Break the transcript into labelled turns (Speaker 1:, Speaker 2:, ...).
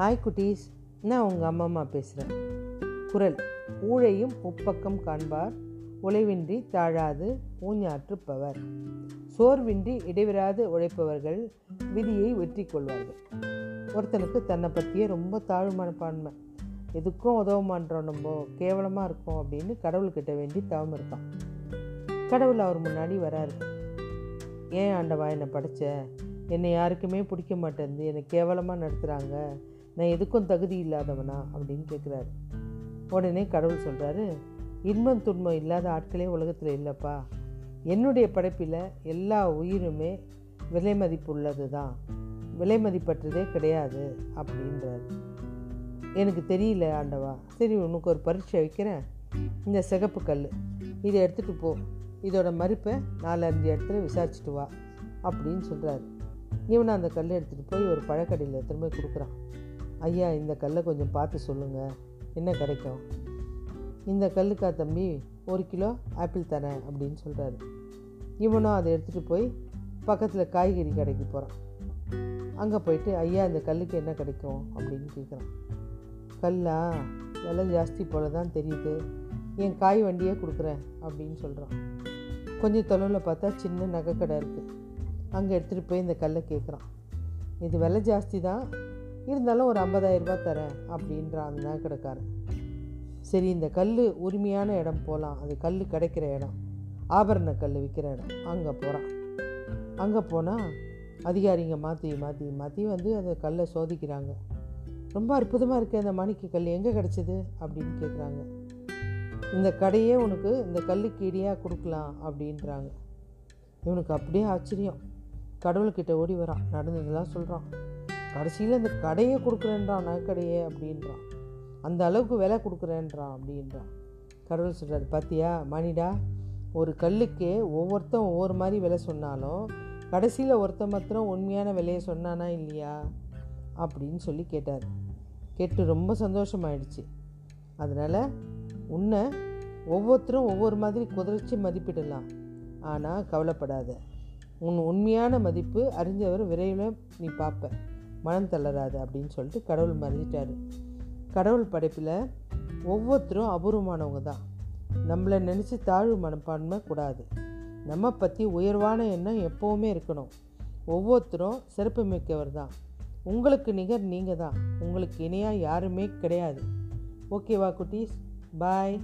Speaker 1: Hi குட்டீஸ். நான் உங்கள் அம்மா அம்மா பேசுகிறேன் குரல். ஊழையும் உப்பக்கம் காண்பார். உழைவின்றி தாழாது ஊஞ்சாற்றுப்பவர் சோர்வின்றி இடைவிடாது உழைப்பவர்கள் விதியை வெற்றி கொள்வார்கள். ஒருத்தனுக்கு தன்னை பற்றியே ரொம்ப தாழ்வு மனப்பான்மை. எதுக்கும் உதவமான்றோம் நம்ம. கேவலமாக இருக்கோம் அப்படின்னு கடவுள்கிட்ட வேண்டி தவம் இருக்கான். கடவுள் அவர் முன்னாடி வராரு. ஏன் ஆண்டவா என்னை படைச்ச? என்னை யாருக்குமே பிடிக்க மாட்டேங்குது. என்னை கேவலமாக நடத்துகிறாங்க நான் எதுக்கும் தகுதி இல்லாதவனா அப்படின்னு கேட்குறாரு உடனே கடவுள் சொல்கிறாரு இன்பம் துன்பம் இல்லாத ஆட்களே உலகத்தில் இல்லைப்பா. என்னுடைய படைப்பில் எல்லா உயிருமே விலை மதிப்புள்ளது தான் விலை மதிப்பற்றதே கிடையாது அப்படின்றாரு. எனக்கு தெரியல ஆண்டவா. சரி உனக்கு ஒரு பரீட்சை வைக்கிறேன். இந்த சிகப்பு கல் இதை எடுத்துகிட்டு போ. இதோட மதிப்பை நாலஞ்சு இடத்துல விசாரிச்சுட்டு வா அப்படின்னு சொல்கிறாரு இவனை அந்த கல் எடுத்துகிட்டு போய் ஒரு பழக்கடையில் திரும்ப போய் கொடுக்குறான். ஐயா இந்த கல்லை கொஞ்சம் பார்த்து சொல்லுங்கள் என்ன கிடைக்கும்? இந்த கல்லுக்கா தம்பி ஒரு கிலோ ஆப்பிள் தரேன் அப்படின்னு சொல்கிறாரு இவனும் அதை எடுத்துகிட்டு போய் பக்கத்தில் காய்கறி கடைக்கு போகிறான் அங்கே போயிட்டு ஐயா இந்த கல்லுக்கு என்ன கிடைக்கும்? அப்படின்னு கேட்குறான் கல்லா? விலை ஜாஸ்தி போல தான் தெரியுது. என் காய் வண்டியே கொடுக்குறேன் அப்படின்னு சொல்கிறான் கொஞ்சம் தொலைவில் பார்த்தா சின்ன நகைக்கடை இருக்குது அங்கே எடுத்துகிட்டு போய் இந்த கல்லை கேட்குறான் இது விலை ஜாஸ்தி தான். இருந்தாலும் ஒரு ஐம்பதாயிரம் ரூபாய் தரேன் அப்படின்றான் அந்த நகைக்கடைக்காரன். சரி இந்த கல் உரிமையான இடம் போகலாம் அது கல் கிடைக்கிற இடம். ஆபரண கல் விற்கிற இடம். அங்கே போகிறான் அங்கே போனால் அதிகாரிங்க மாற்றி மாற்றி மாற்றி வந்து அந்த கல்லை சோதிக்கிறாங்க. ரொம்ப அற்புதமாக இருக்குது அந்த மாணிக்க கல் எங்கே கிடச்சிது அப்படின்னு கேட்குறாங்க இந்த கடையே உனக்கு இந்த கல்லுக்கு இடியாக கொடுக்கலாம் அப்படின்றாங்க. இவனுக்கு அப்படியே ஆச்சரியம். கடவுள்கிட்ட ஓடி வரான். நடந்ததெல்லாம் சொல்கிறான் கடைசியில் இந்த கடையை கொடுக்குறேன்றான் நகைக்கடையே அப்படின்றான். அந்த அளவுக்கு விலை கொடுக்குறேன்றான் அப்படின்றான். கடவுள் சொல்கிறார் பார்த்தியா மணிடா ஒரு கல்லுக்கே ஒவ்வொருத்தன் ஒவ்வொரு மாதிரி விலை சொன்னாலும் கடைசியில் ஒருத்தன் மாத்திரம் உண்மையான விலையை சொன்னானா இல்லையா? அப்படின்னு சொல்லி கேட்டார். கேட்டு ரொம்ப சந்தோஷமாயிடுச்சு. அதனால் உன்னை ஒவ்வொருத்தரும் ஒவ்வொரு மாதிரி குதிரைச்சி மதிப்பிடலாம். ஆனால் கவலைப்படாத. உன் உண்மையான மதிப்பு அறிஞ்சவர் விரைவில் நீ பார்ப்ப. மனம் தளராது அப்படின்னு சொல்லிட்டு கடவுள் மறைஞ்சிட்டாரு. கடவுள் படைப்பில் ஒவ்வொருத்தரும் அபூர்வமானவங்க தான். நம்மளை நினச்சி தாழ்வு மனப்பான்மை கூடாது. நம்ம பற்றி உயர்வான எண்ணம் எப்போவுமே இருக்கணும். ஒவ்வொருத்தரும் சிறப்பு மிக்கவர் தான். உங்களுக்கு நிகர் நீங்கள் தான். உங்களுக்கு இணையாக யாருமே கிடையாது. ஓகேவா குட்டீஸ்? பாய்.